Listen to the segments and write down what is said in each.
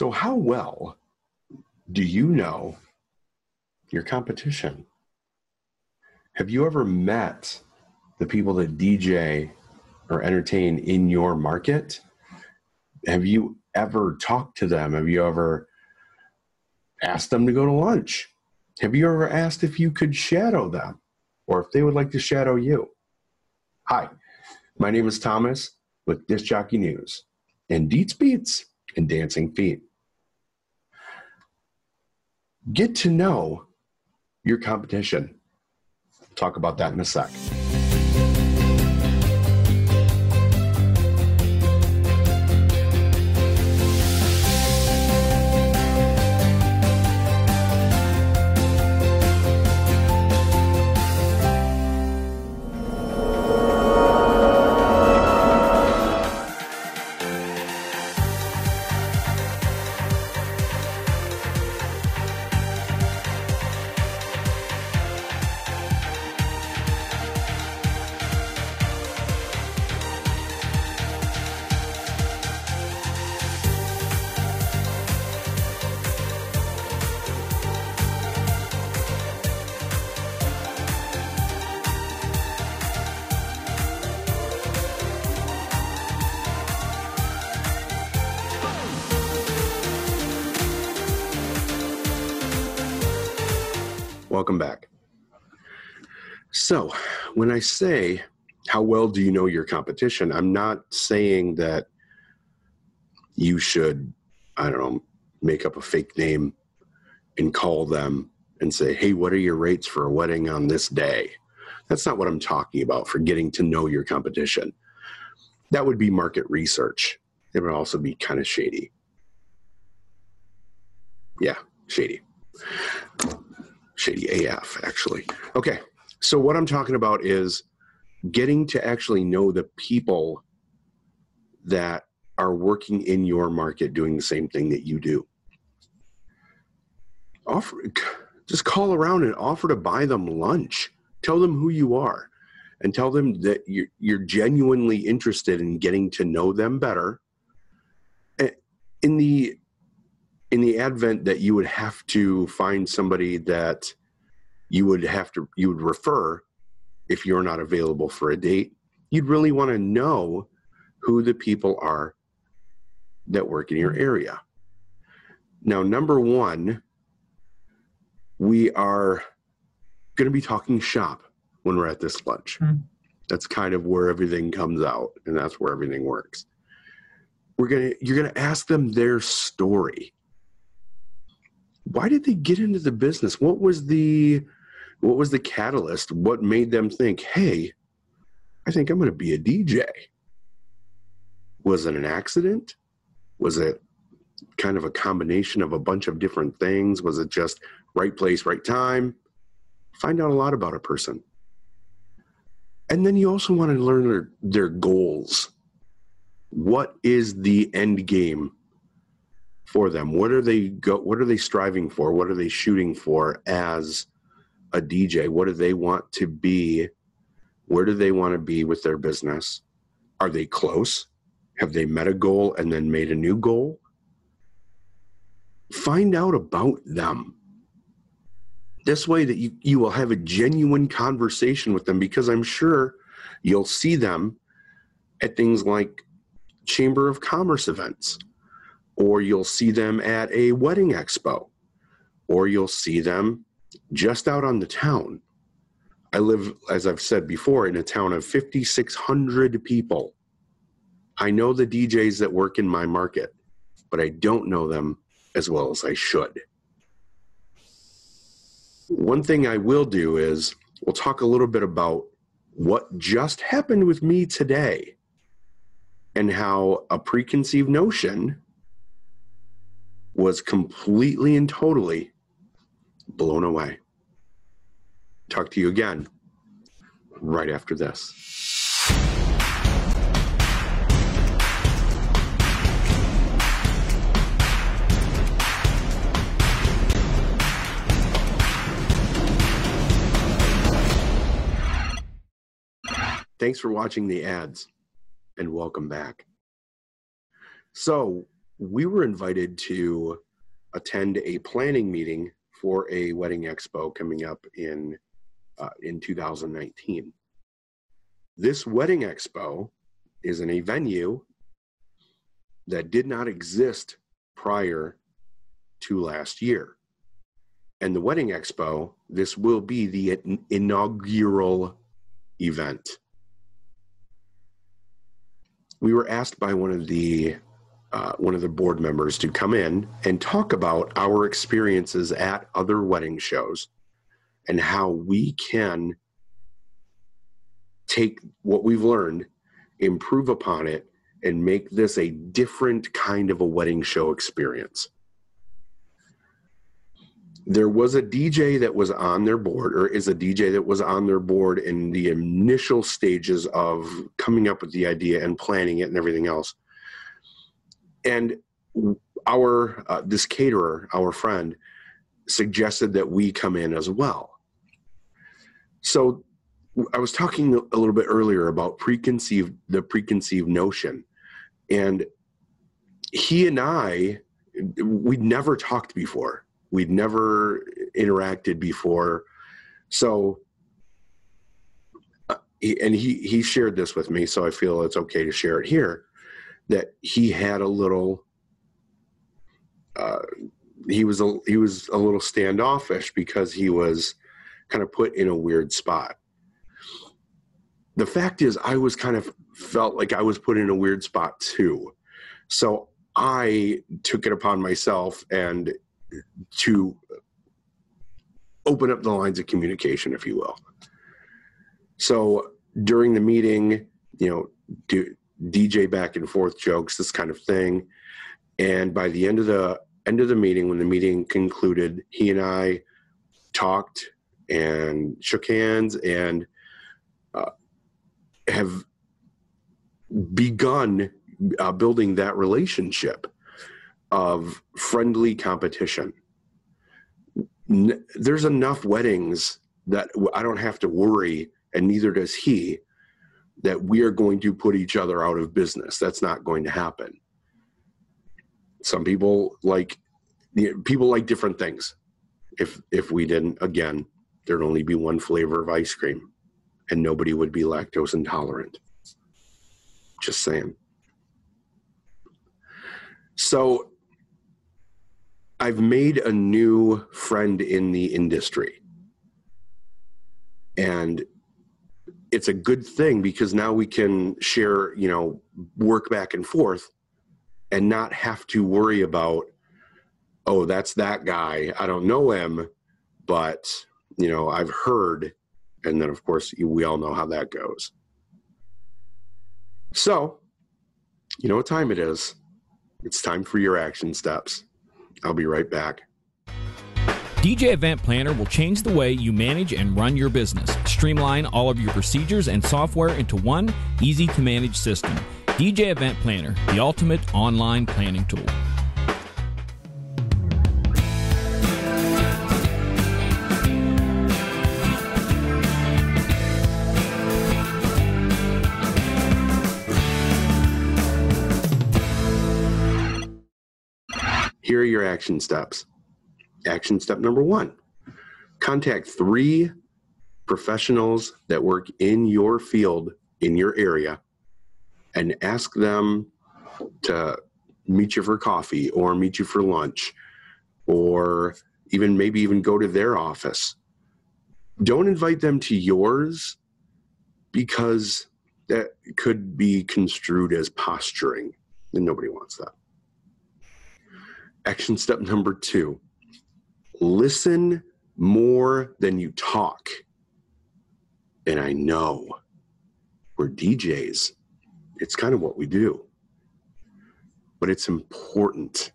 So, how well do you know your competition? Have you ever met the people that DJ or entertain in your market? Have you ever talked to them? Have you ever asked them to go to lunch? Have you ever asked if you could shadow them or if they would like to shadow you? Hi, my name is Thomas with Disc Jockey News and Deets Beats and Dancing Feet. Get to know your competition. Talk about that in a sec. Welcome back. So, when I say, how well do you know your competition? I'm not saying that you should, I don't know, make up a fake name and call them and say, hey, what are your rates for a wedding on this day? That's not what I'm talking about for getting to know your competition. That would be market research. It would also be kind of shady. Yeah, shady shady AF, actually. Okay, so what I'm talking about is getting to actually know the people that are working in your market doing the same thing that you do. Offer, just call around and offer to buy them lunch. Tell them who you are and tell them that you're, you're genuinely interested in getting to know them better. Eh, in the in the advent that you would have to find somebody that you would have to you would refer if you're not available for a date you'd really want to know who the people are that work in your area. Now number one we are going to be talking shop when we're at this lunch. Mm-hmm. that's kind of where everything comes out and that's where everything works. We're going to you're going to ask them their story why did they get into the business? What was the what was the catalyst? What made them think, "Hey, I think I'm going to be a DJ"? Was it an accident? Was it kind of a combination of a bunch of different things? Was it just right place, right time? Find out a lot about a person. And then you also want to learn their, their goals. What is the end game for them? What are they go what are they striving for? What are they shooting for as a DJ? What do they want to be? Where do they want to be with their business? Are they close? Have they met a goal and then made a new goal? Find out about them. This way that you, you will have a genuine conversation with them because I'm sure you'll see them at things like Chamber of Commerce events or you'll see them at a wedding expo, or you'll see them just out on the town. I live, as I've said before, in a town of 5,600 people. I know the DJs that work in my market, but I don't know them as well as I should. One thing I will do is we'll talk a little bit about what just happened with me today and how a preconceived notion was completely and totally blown away. Talk to you again right after this. Thanks for watching the ads and welcome back. So, we were invited to attend a planning meeting for a wedding expo coming up in uh, in 2019. This wedding expo is in a venue that did not exist prior to last year. And the wedding expo, this will be the inaugural event. We were asked by one of the uh, one of the board members to come in and talk about our experiences at other wedding shows and how we can take what we've learned, improve upon it, and make this a different kind of a wedding show experience. There was a DJ that was on their board, or is a DJ that was on their board in the initial stages of coming up with the idea and planning it and everything else and our uh, this caterer our friend suggested that we come in as well. So i was talking a little bit earlier about preconceived the preconceived notion. And he and i we'd never talked before. We'd never interacted before. So uh, and he he shared this with me so i feel it's okay to share it here that he had a little uh, he was a he was a little standoffish because he was kind of put in a weird spot. The fact is, I was kind of felt like I was put in a weird spot too, so I took it upon myself and to open up the lines of communication, if you will. So during the meeting, you know, do, DJ back and forth jokes, this kind of thing. And by the end of the end of the meeting, when the meeting concluded, he and I talked and shook hands and uh, have begun uh, building that relationship of friendly competition. N- there's enough weddings that I don't have to worry, and neither does he, that we are going to put each other out of business. That's not going to happen. Some people like people like different things. If if we didn't, again, there'd only be one flavor of ice cream, and nobody would be lactose intolerant. Just saying. So I've made a new friend in the industry. And it's a good thing because now we can share, you know, work back and forth and not have to worry about, oh, that's that guy. I don't know him, but, you know, I've heard. And then, of course, we all know how that goes. So, you know what time it is? It's time for your action steps. I'll be right back. DJ Event Planner will change the way you manage and run your business. Streamline all of your procedures and software into one easy to manage system. DJ Event Planner, the ultimate online planning tool. Here are your action steps. Action step number one contact three professionals that work in your field, in your area, and ask them to meet you for coffee or meet you for lunch or even maybe even go to their office. Don't invite them to yours because that could be construed as posturing, and nobody wants that. Action step number two listen more than you talk. And I know we're DJs, it's kind of what we do. But it's important.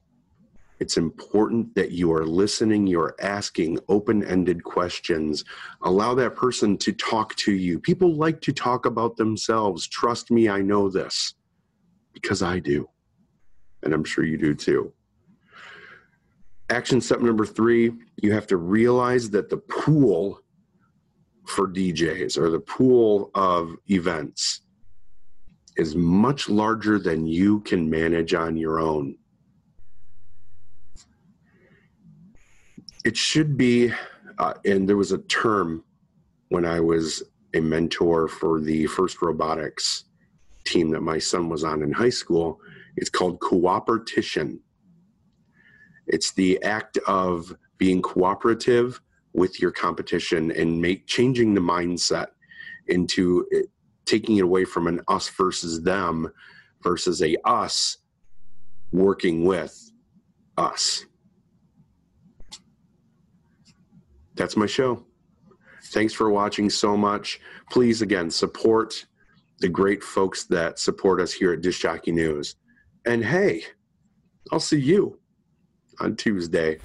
It's important that you are listening, you're asking open ended questions. Allow that person to talk to you. People like to talk about themselves. Trust me, I know this because I do. And I'm sure you do too. Action step number three, you have to realize that the pool for DJs or the pool of events is much larger than you can manage on your own. It should be, uh, and there was a term when I was a mentor for the first robotics team that my son was on in high school. It's called coopertition. It's the act of being cooperative with your competition and make changing the mindset into it, taking it away from an us versus them versus a us working with us. That's my show. Thanks for watching so much. Please, again, support the great folks that support us here at Disc Jockey News. And hey, I'll see you on Tuesday.